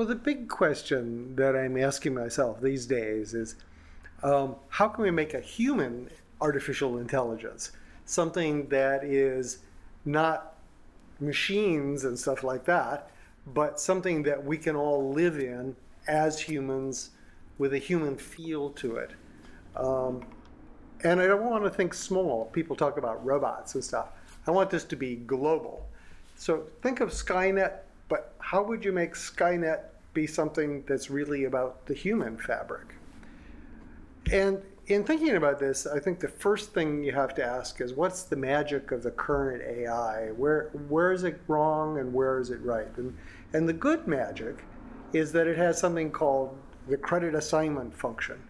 Well, the big question that I'm asking myself these days is um, how can we make a human artificial intelligence? Something that is not machines and stuff like that, but something that we can all live in as humans with a human feel to it. Um, and I don't want to think small. People talk about robots and stuff. I want this to be global. So think of Skynet, but how would you make Skynet be something that's really about the human fabric? And in thinking about this, I think the first thing you have to ask is what's the magic of the current AI? Where where is it wrong and where is it right? And and the good magic is that it has something called the credit assignment function.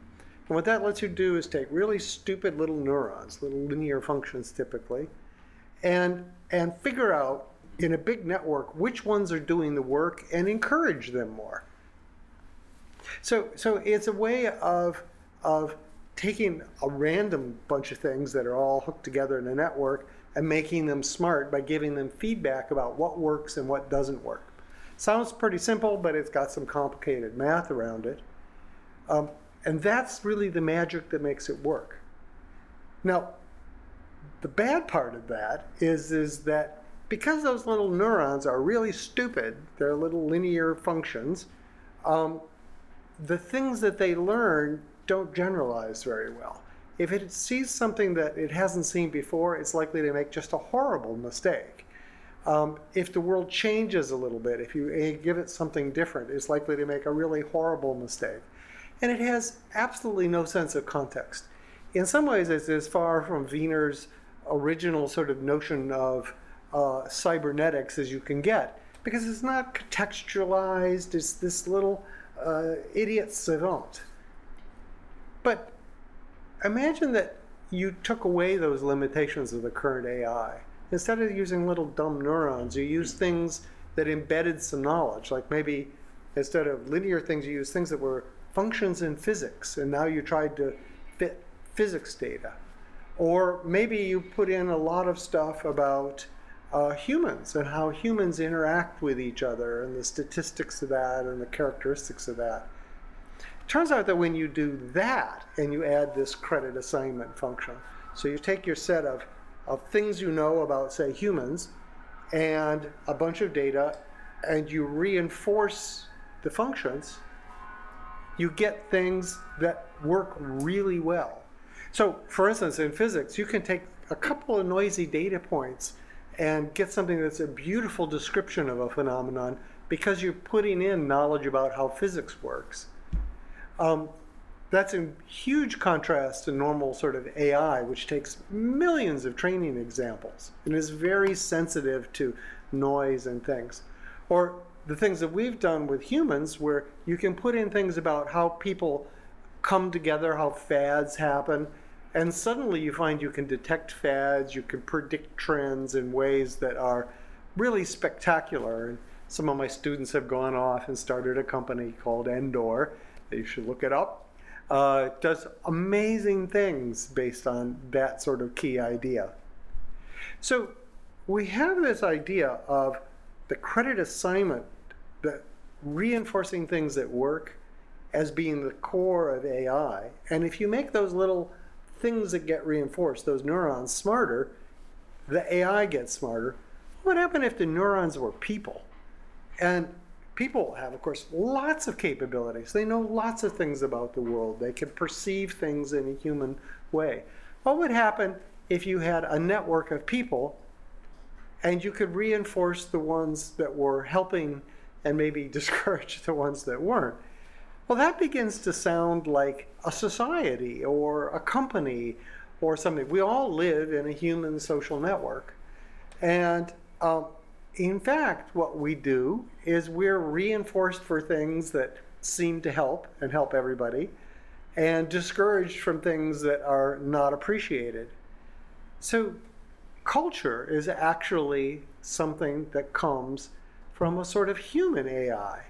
And what that lets you do is take really stupid little neurons, little linear functions typically, and and figure out in a big network which ones are doing the work and encourage them more. So so it's a way of of taking a random bunch of things that are all hooked together in a network and making them smart by giving them feedback about what works and what doesn't work. Sounds pretty simple, but it's got some complicated math around it. Um, and that's really the magic that makes it work. Now, the bad part of that is, is that because those little neurons are really stupid, they're little linear functions, um, the things that they learn don't generalize very well. If it sees something that it hasn't seen before, it's likely to make just a horrible mistake. Um, if the world changes a little bit, if you give it something different, it's likely to make a really horrible mistake. And it has absolutely no sense of context. In some ways, it's as far from Wiener's original sort of notion of uh, cybernetics as you can get, because it's not contextualized, it's this little uh, idiot savant. But imagine that you took away those limitations of the current AI. Instead of using little dumb neurons, you use things that embedded some knowledge, like maybe instead of linear things, you use things that were functions in physics, and now you tried to fit physics data. Or maybe you put in a lot of stuff about uh, humans and how humans interact with each other and the statistics of that and the characteristics of that. It Turns out that when you do that and you add this credit assignment function, so you take your set of, of things you know about, say, humans and a bunch of data, and you reinforce the functions, you get things that work really well. So, for instance, in physics, you can take a couple of noisy data points and get something that's a beautiful description of a phenomenon because you're putting in knowledge about how physics works. Um, that's in huge contrast to normal sort of AI, which takes millions of training examples and is very sensitive to noise and things. Or the things that we've done with humans, where you can put in things about how people come together, how fads happen, and suddenly you find you can detect fads, you can predict trends in ways that are really spectacular. And some of my students have gone off and started a company called Endor you should look it up. Uh, does amazing things based on that sort of key idea. So we have this idea of the credit assignment, the reinforcing things that work as being the core of AI. And if you make those little things that get reinforced, those neurons smarter, the AI gets smarter. What would happen if the neurons were people? And people have, of course, lots of capabilities. They know lots of things about the world. They can perceive things in a human way. What would happen if you had a network of people and you could reinforce the ones that were helping and maybe discourage the ones that weren't? Well, that begins to sound like a society or a company or something. We all live in a human social network. And um, in fact, what we do is we're reinforced for things that seem to help and help everybody, and discouraged from things that are not appreciated. So, culture is actually something that comes from a sort of human AI.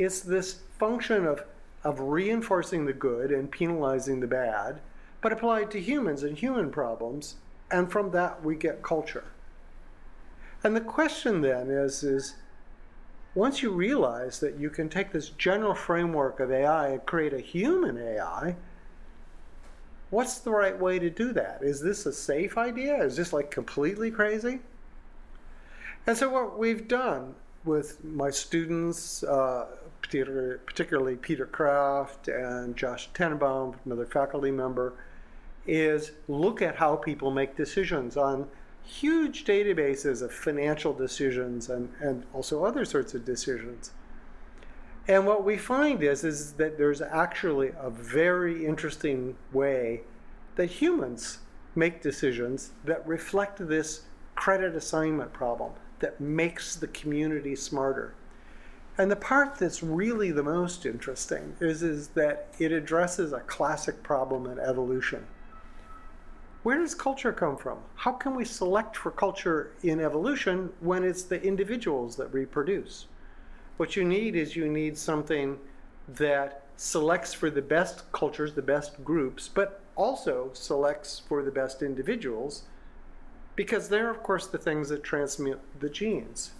It's this function of, of reinforcing the good and penalizing the bad, but applied to humans and human problems, and from that we get culture. And the question then is, is once you realize that you can take this general framework of AI and create a human AI, what's the right way to do that? Is this a safe idea? Is this like completely crazy? And so, what we've done with my students, uh, particularly, Peter Krafft and Josh Tenenbaum, another faculty member, is look at how people make decisions on huge databases of financial decisions and, and also other sorts of decisions. And what we find is, is that there's actually a very interesting way that humans make decisions that reflect this credit assignment problem that makes the community smarter. And the part that's really the most interesting is, is that it addresses a classic problem in evolution where does culture come from? How can we select for culture in evolution when it's the individuals that reproduce? What you need is you need something that selects for the best cultures, the best groups, but also selects for the best individuals because they're, of course, the things that transmit the genes.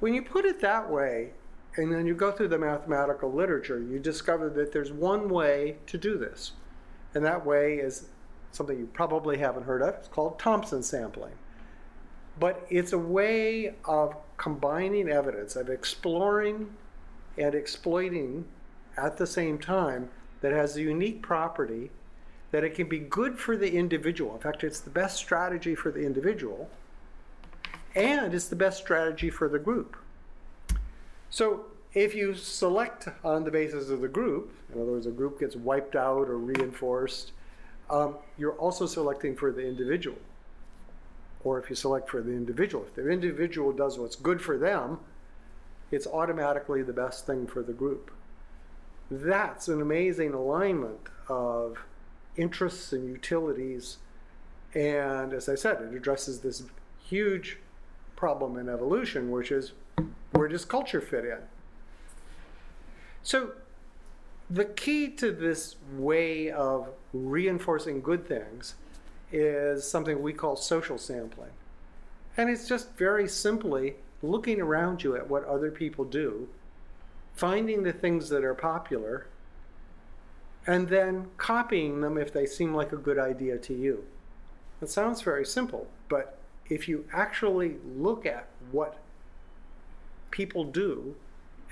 When you put it that way, and then you go through the mathematical literature, you discover that there's one way to do this. And that way is something you probably haven't heard of. It's called Thompson sampling. But it's a way of combining evidence, of exploring and exploiting at the same time that has a unique property that it can be good for the individual. In fact, it's the best strategy for the individual, and it's the best strategy for the group. So if you select on the basis of the group, in other words, a group gets wiped out or reinforced, um, you're also selecting for the individual. Or if you select for the individual, if the individual does what's good for them, it's automatically the best thing for the group. That's an amazing alignment of interests and utilities. And as I said, it addresses this huge problem in evolution, which is where does culture fit in? So the key to this way of reinforcing good things is something we call social sampling. And it's just very simply looking around you at what other people do, finding the things that are popular, and then copying them if they seem like a good idea to you. It sounds very simple, but if you actually look at what people do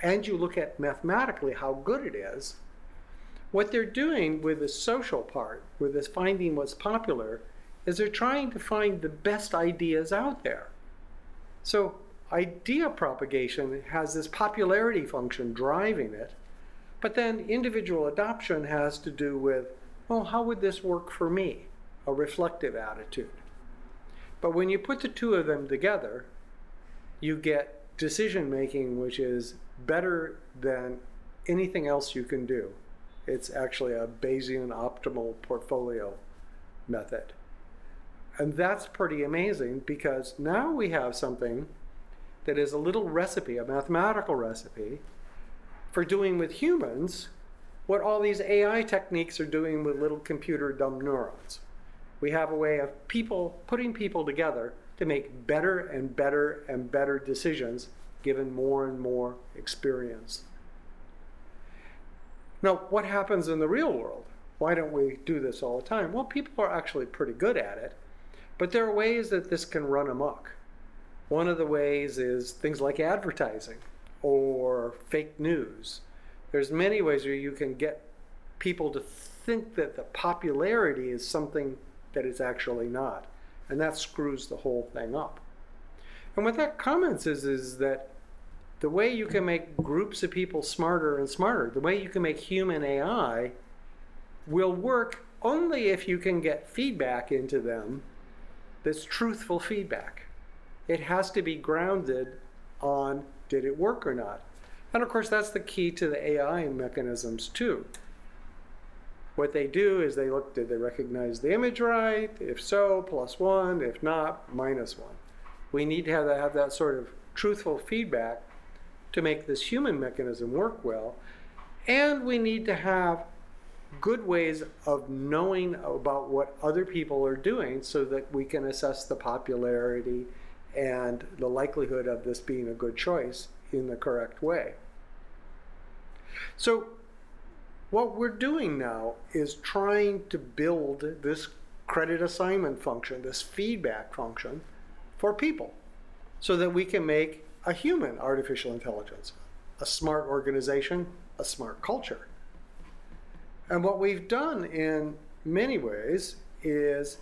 and you look at mathematically how good it is, what they're doing with the social part, with this finding what's popular, is they're trying to find the best ideas out there. So idea propagation has this popularity function driving it, but then individual adoption has to do with, well, how would this work for me? A reflective attitude. But when you put the two of them together, you get decision making which is better than anything else you can do. It's actually a Bayesian optimal portfolio method. And that's pretty amazing because now we have something that is a little recipe, a mathematical recipe, for doing with humans what all these AI techniques are doing with little computer dumb neurons. We have a way of people putting people together to make better and better and better decisions given more and more experience. Now, what happens in the real world? Why don't we do this all the time? Well, people are actually pretty good at it, but there are ways that this can run amok. One of the ways is things like advertising or fake news. There's many ways where you can get people to think that the popularity is something that it's actually not. And that screws the whole thing up. And what that comments is, is that the way you can make groups of people smarter and smarter, the way you can make human AI will work only if you can get feedback into them that's truthful feedback. It has to be grounded on did it work or not. And of course, that's the key to the AI mechanisms too. What they do is they look, did they recognize the image right? If so, plus one. If not, minus one. We need to have that, have that sort of truthful feedback to make this human mechanism work well. And we need to have good ways of knowing about what other people are doing so that we can assess the popularity and the likelihood of this being a good choice in the correct way. So, what we're doing now is trying to build this credit assignment function, this feedback function for people, so that we can make a human artificial intelligence, a smart organization, a smart culture. And what we've done in many ways is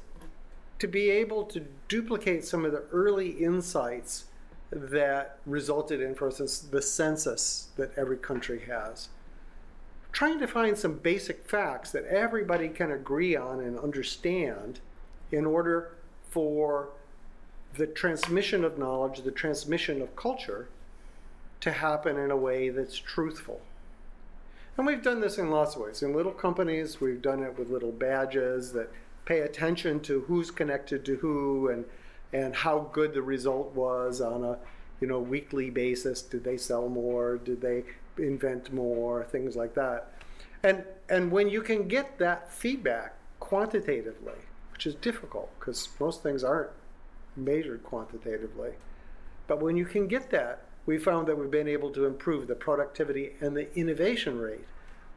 to be able to duplicate some of the early insights that resulted in, for instance, the census that every country has. Trying to find some basic facts that everybody can agree on and understand in order for the transmission of knowledge, the transmission of culture, to happen in a way that's truthful. And we've done this in lots of ways. In little companies, we've done it with little badges that pay attention to who's connected to who and and how good the result was on a you know weekly basis. Did they sell more? Did they invent more? Things like that. And and when you can get that feedback quantitatively, which is difficult because most things aren't measured quantitatively, but when you can get that, we found that we've been able to improve the productivity and the innovation rate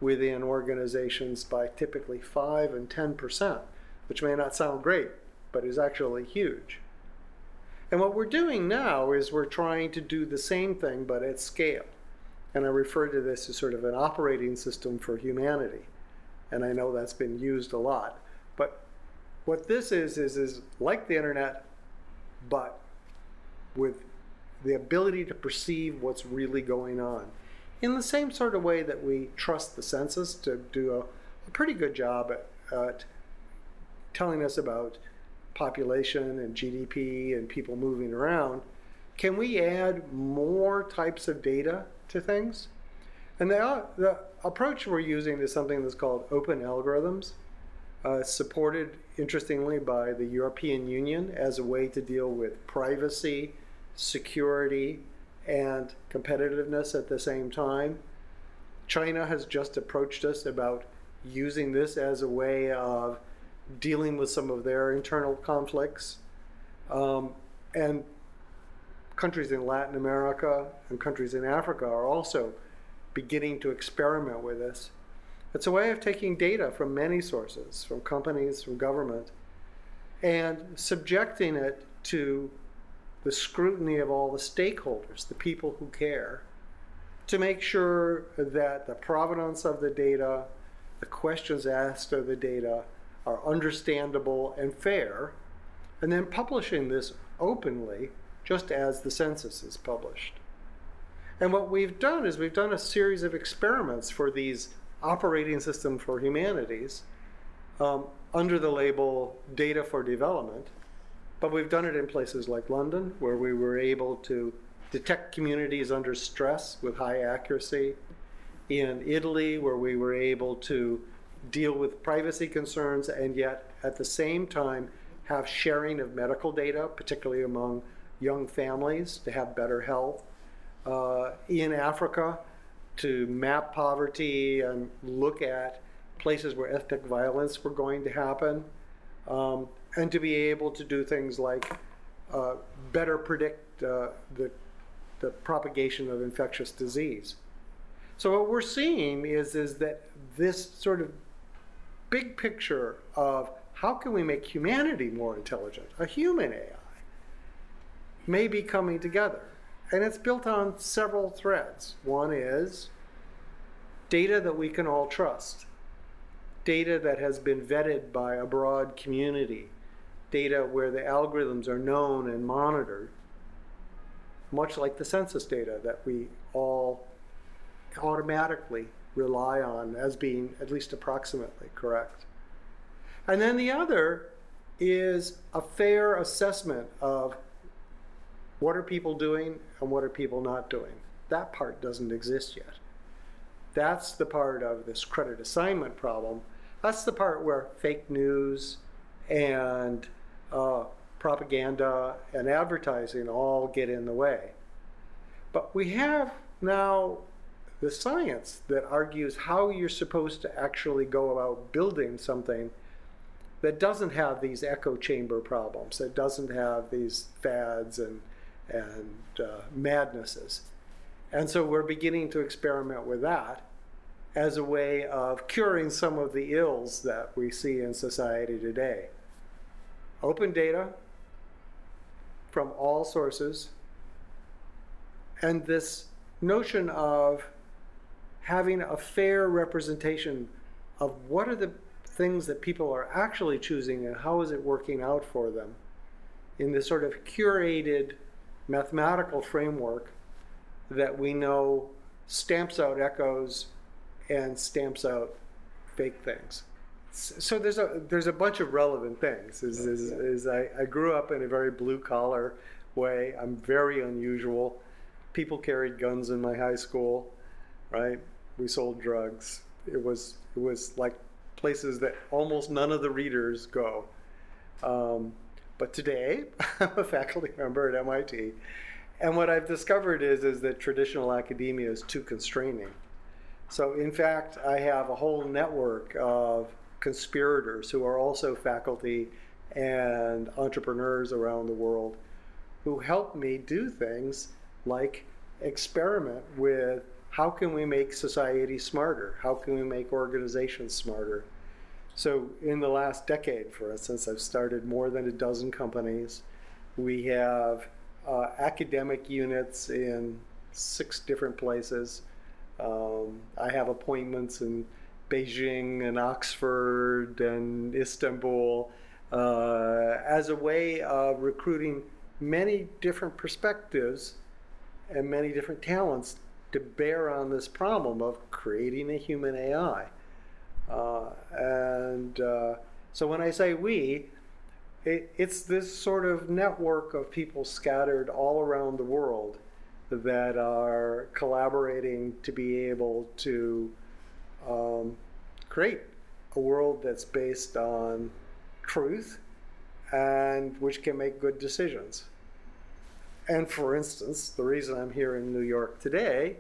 within organizations by typically 5 and 10 percent which may not sound great, but is actually huge. And what we're doing now is we're trying to do the same thing, but at scale. And I refer to this as sort of an operating system for humanity. And I know that's been used a lot. But what this is, is, is like the internet, but with the ability to perceive what's really going on. In the same sort of way that we trust the census to do a, a pretty good job at, at telling us about population and GDP and people moving around, can we add more types of data to things? And the, the approach we're using is something that's called open algorithms, uh, supported, interestingly, by the European Union as a way to deal with privacy, security, and competitiveness at the same time. China has just approached us about using this as a way of dealing with some of their internal conflicts. Um, and countries in Latin America and countries in Africa are also beginning to experiment with this. It's a way of taking data from many sources, from companies, from government, and subjecting it to the scrutiny of all the stakeholders, the people who care, to make sure that the provenance of the data, the questions asked of the data, are understandable and fair, and then publishing this openly, just as the census is published. And what we've done is we've done a series of experiments for these operating system for humanities um, under the label Data for Development. But we've done it in places like London, where we were able to detect communities under stress with high accuracy. In Italy, where we were able to deal with privacy concerns and yet at the same time have sharing of medical data, particularly among young families to have better health. Uh, in Africa, to map poverty and look at places where ethnic violence were going to happen, um, and to be able to do things like uh, better predict uh, the, the propagation of infectious disease. So what we're seeing is, is that this sort of big picture of how can we make humanity more intelligent, a human AI, may be coming together. And it's built on several threads. One is data that we can all trust, data that has been vetted by a broad community, data where the algorithms are known and monitored, much like the census data that we all automatically rely on as being at least approximately correct. And then the other is a fair assessment of what are people doing and what are people not doing. That part doesn't exist yet. That's the part of this credit assignment problem. That's the part where fake news and uh, propaganda and advertising all get in the way. But we have now the science that argues how you're supposed to actually go about building something that doesn't have these echo chamber problems, that doesn't have these fads and, and uh, madnesses. And so we're beginning to experiment with that as a way of curing some of the ills that we see in society today. Open data from all sources, and this notion of having a fair representation of what are the things that people are actually choosing and how is it working out for them in this sort of curated mathematical framework that we know stamps out echoes and stamps out fake things. So there's a there's a bunch of relevant things. Is, is, is I, I grew up in a very blue collar way. I'm very unusual. People carried guns in my high school, right? We sold drugs. It was it was like places that almost none of the readers go. Um, but today, I'm a faculty member at MIT, and what I've discovered is is that traditional academia is too constraining. So, in fact, I have a whole network of conspirators who are also faculty and entrepreneurs around the world who help me do things like experiment with how can we make society smarter? How can we make organizations smarter? So, in the last decade, for instance, I've started more than a dozen companies. We have uh, academic units in six different places. Um, I have appointments in Beijing and Oxford and Istanbul uh, as a way of recruiting many different perspectives and many different talents to bear on this problem of creating a human AI. Uh, and uh, so when I say we, it, it's this sort of network of people scattered all around the world that are collaborating to be able to um, create a world that's based on truth and which can make good decisions. And for instance, the reason I'm here in New York today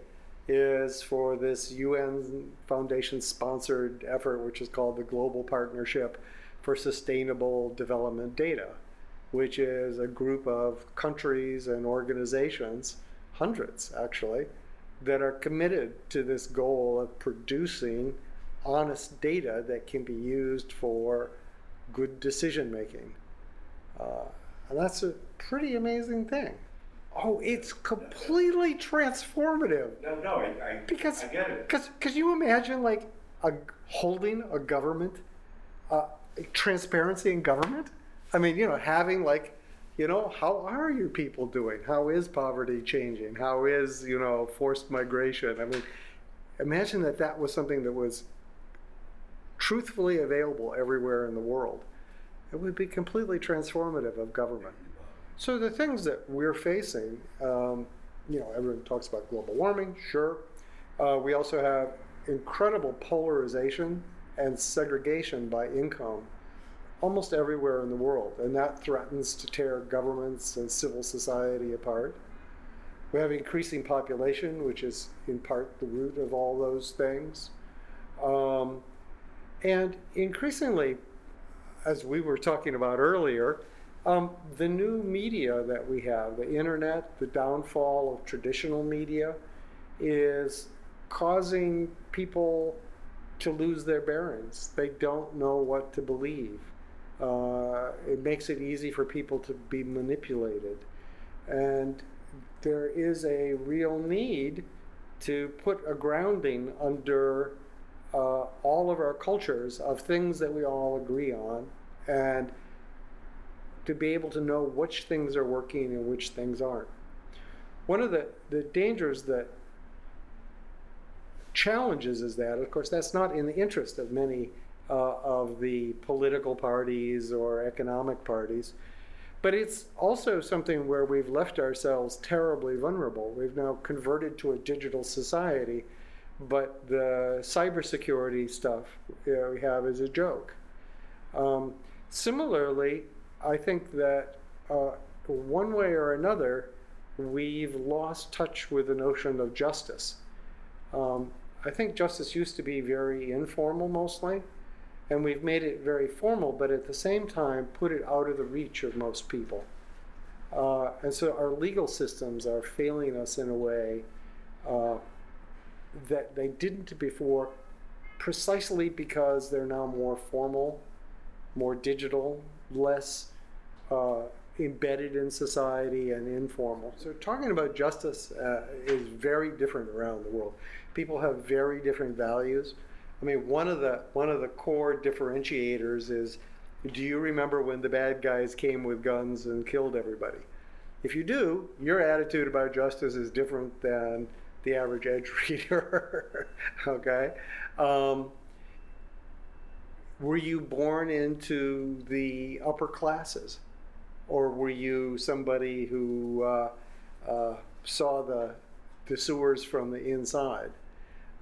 is for this UN Foundation sponsored effort, which is called the Global Partnership for Sustainable Development Data, which is a group of countries and organizations hundreds actually, that are committed to this goal of producing honest data that can be used for good decision making. Uh, and that's a pretty amazing thing. Oh, it's completely transformative. No, no, I, I, because, I get it. Because, because you imagine like a holding a government, uh, transparency in government. I mean, you know, having like you know, how are your people doing? How is poverty changing? How is, you know, forced migration? I mean, imagine that that was something that was truthfully available everywhere in the world. It would be completely transformative of government. So the things that we're facing, um, you know, everyone talks about global warming, sure. Uh, we also have incredible polarization and segregation by income almost everywhere in the world, and that threatens to tear governments and civil society apart. We have increasing population, which is in part the root of all those things. Um, and increasingly, as we were talking about earlier, um, the new media that we have, the internet, the downfall of traditional media, is causing people to lose their bearings. They don't know what to believe. Uh, it makes it easy for people to be manipulated. And there is a real need to put a grounding under uh, all of our cultures of things that we all agree on and to be able to know which things are working and which things aren't. One of the, the dangers that challenges is that, of course, that's not in the interest of many uh, of the political parties or economic parties. But it's also something where we've left ourselves terribly vulnerable. We've now converted to a digital society, but the cybersecurity stuff you know, we have is a joke. Um, similarly, I think that uh, one way or another, we've lost touch with the notion of justice. Um, I think justice used to be very informal mostly and we've made it very formal, but at the same time put it out of the reach of most people. Uh, and so our legal systems are failing us in a way uh, that they didn't before, precisely because they're now more formal, more digital, less uh, embedded in society and informal. So talking about justice uh, is very different around the world. People have very different values. I mean, one of the one of the core differentiators is, do you remember when the bad guys came with guns and killed everybody? If you do, your attitude about justice is different than the average edge reader. okay. Um, were you born into the upper classes? Or were you somebody who uh, uh, saw the, the sewers from the inside?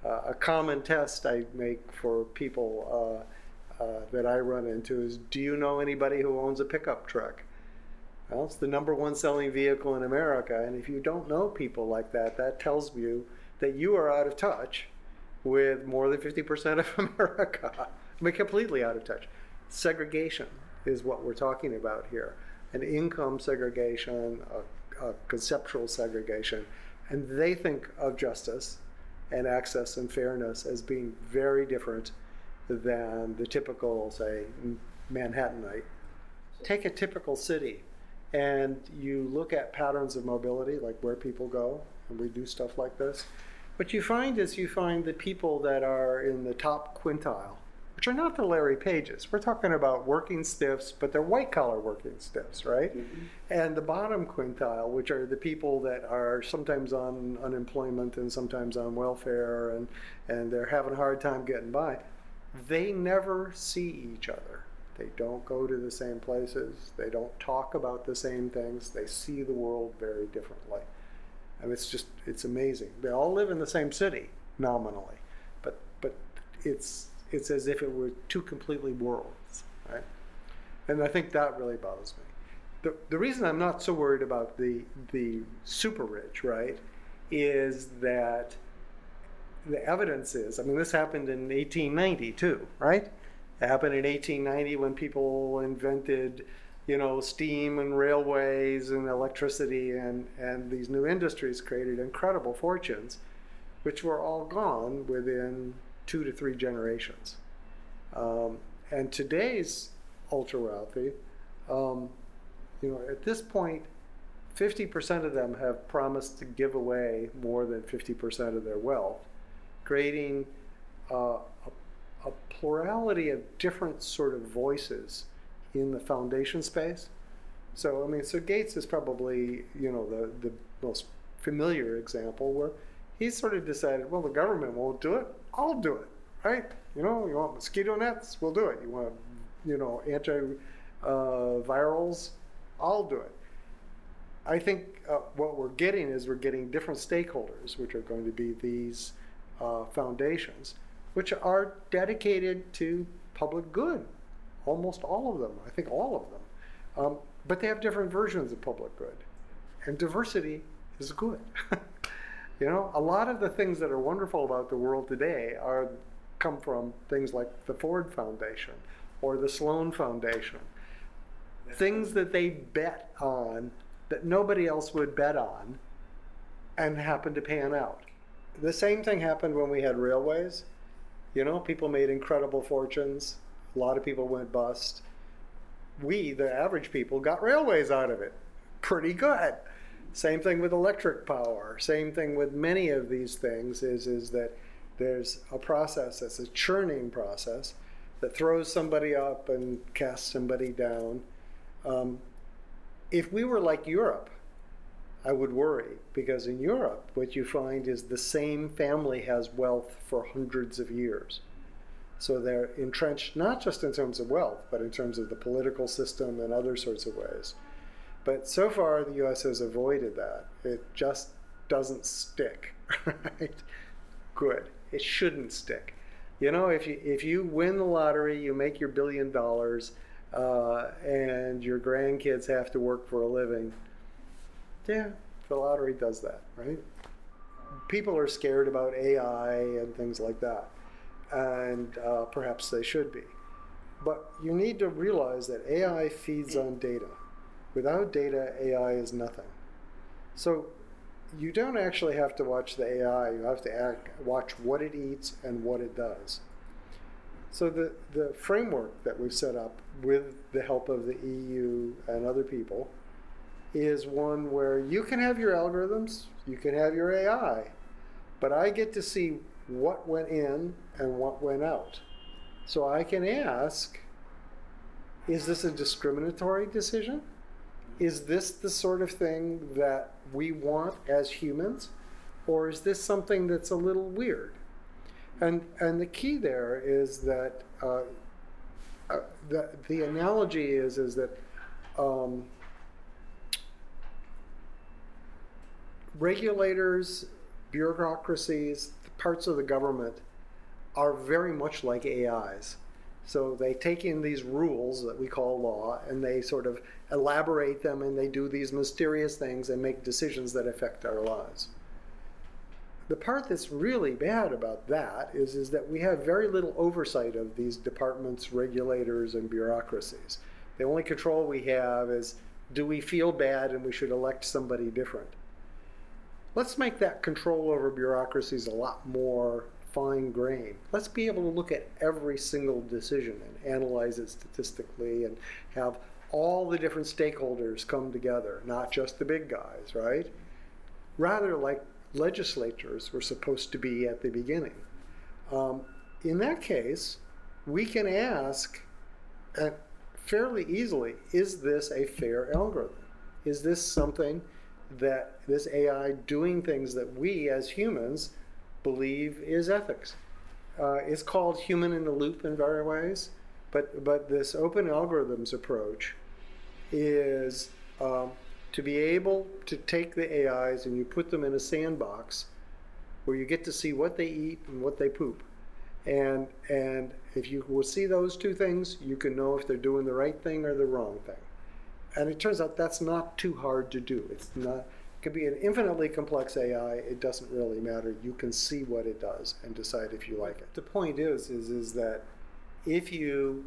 Uh, a common test I make for people uh, uh, that I run into is Do you know anybody who owns a pickup truck? Well, it's the number one selling vehicle in America. And if you don't know people like that, that tells you that you are out of touch with more than 50% of America. Mean, completely out of touch. Segregation is what we're talking about here an income segregation, a, a conceptual segregation. And they think of justice and access and fairness as being very different than the typical, say, Manhattanite. Take a typical city and you look at patterns of mobility, like where people go, and we do stuff like this. What you find is you find the people that are in the top quintile which are not the Larry Pages. We're talking about working stiffs, but they're white collar working stiffs, right? Mm-hmm. And the bottom quintile, which are the people that are sometimes on unemployment and sometimes on welfare and, and they're having a hard time getting by, they never see each other. They don't go to the same places. They don't talk about the same things. They see the world very differently. And it's just, it's amazing. They all live in the same city, nominally, but, but it's, it's as if it were two completely worlds, right? And I think that really bothers me. The, the reason I'm not so worried about the, the super rich, right, is that the evidence is, I mean, this happened in 1890 too, right? It happened in 1890 when people invented, you know, steam and railways and electricity and, and these new industries created incredible fortunes, which were all gone within two to three generations. Um, and today's ultra wealthy, um, you know, at this point, 50% of them have promised to give away more than 50% of their wealth, creating uh, a, a, plurality of different sort of voices in the foundation space. So, I mean, so Gates is probably, you know, the, the most familiar example where he sort of decided, well, the government won't do it. I'll do it, right? You know, you want mosquito nets? We'll do it. You want, you know, antivirals? uh. I'll do it. I think uh, what we're getting is we're getting different stakeholders, which are going to be these uh, foundations, which are dedicated to public good. Almost all of them. I think all of them. Um, but they have different versions of public good. And diversity is good. You know, a lot of the things that are wonderful about the world today are come from things like the Ford Foundation or the Sloan Foundation. Things that they bet on that nobody else would bet on and happen to pan out. The same thing happened when we had railways. You know, people made incredible fortunes. A lot of people went bust. We, the average people, got railways out of it. Pretty good. Same thing with electric power. Same thing with many of these things is, is that there's a process that's a churning process that throws somebody up and casts somebody down. Um, if we were like Europe, I would worry because in Europe, what you find is the same family has wealth for hundreds of years. So they're entrenched not just in terms of wealth, but in terms of the political system and other sorts of ways. But so far, the U.S. has avoided that. It just doesn't stick, right? Good. It shouldn't stick. You know, if you if you win the lottery, you make your billion dollars, uh, and your grandkids have to work for a living. Yeah, the lottery does that, right? People are scared about AI and things like that, and uh, perhaps they should be. But you need to realize that AI feeds on data Without data, AI is nothing. So you don't actually have to watch the AI. You have to act, watch what it eats and what it does. So the, the framework that we've set up with the help of the EU and other people is one where you can have your algorithms, you can have your AI, but I get to see what went in and what went out. So I can ask, is this a discriminatory decision? Is this the sort of thing that we want as humans? Or is this something that's a little weird? And, and the key there is that uh, uh, the, the analogy is, is that um, regulators, bureaucracies, parts of the government are very much like AIs. So they take in these rules that we call law and they sort of elaborate them and they do these mysterious things and make decisions that affect our lives. The part that's really bad about that is, is that we have very little oversight of these departments, regulators, and bureaucracies. The only control we have is do we feel bad and we should elect somebody different? Let's make that control over bureaucracies a lot more fine grained. Let's be able to look at every single decision and analyze it statistically and have all the different stakeholders come together, not just the big guys, right? Rather like legislatures were supposed to be at the beginning. Um, in that case, we can ask uh, fairly easily is this a fair algorithm? Is this something that this AI doing things that we as humans believe is ethics. Uh, it's called human in the loop in various ways, but, but this open algorithms approach is um, to be able to take the AIs and you put them in a sandbox where you get to see what they eat and what they poop. And, and if you will see those two things, you can know if they're doing the right thing or the wrong thing. And it turns out that's not too hard to do. It's not, it could be an infinitely complex AI. It doesn't really matter. You can see what it does and decide if you like it. The point is, is, is that if you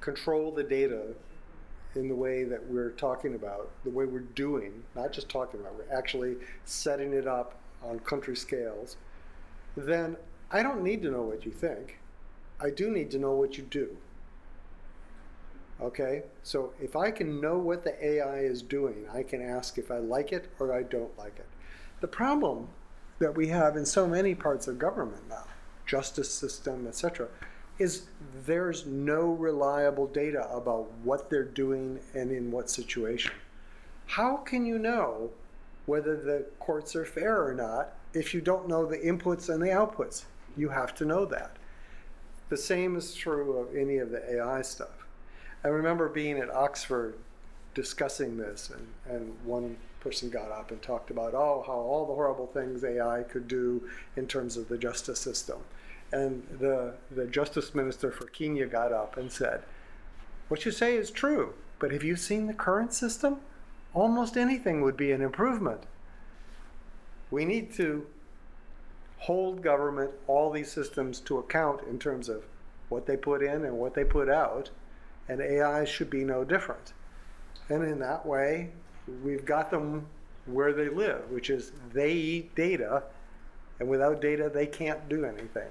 control the data in the way that we're talking about, the way we're doing, not just talking about, we're actually setting it up on country scales, then I don't need to know what you think. I do need to know what you do. Okay, so if I can know what the AI is doing, I can ask if I like it or I don't like it. The problem that we have in so many parts of government now, justice system, etc., is there's no reliable data about what they're doing and in what situation. How can you know whether the courts are fair or not if you don't know the inputs and the outputs? You have to know that. The same is true of any of the AI stuff. I remember being at Oxford discussing this, and, and one person got up and talked about, oh, how all the horrible things AI could do in terms of the justice system. And the, the justice minister for Kenya got up and said, What you say is true, but have you seen the current system? Almost anything would be an improvement. We need to hold government, all these systems to account in terms of what they put in and what they put out and AI should be no different. And in that way, we've got them where they live, which is they eat data, and without data, they can't do anything.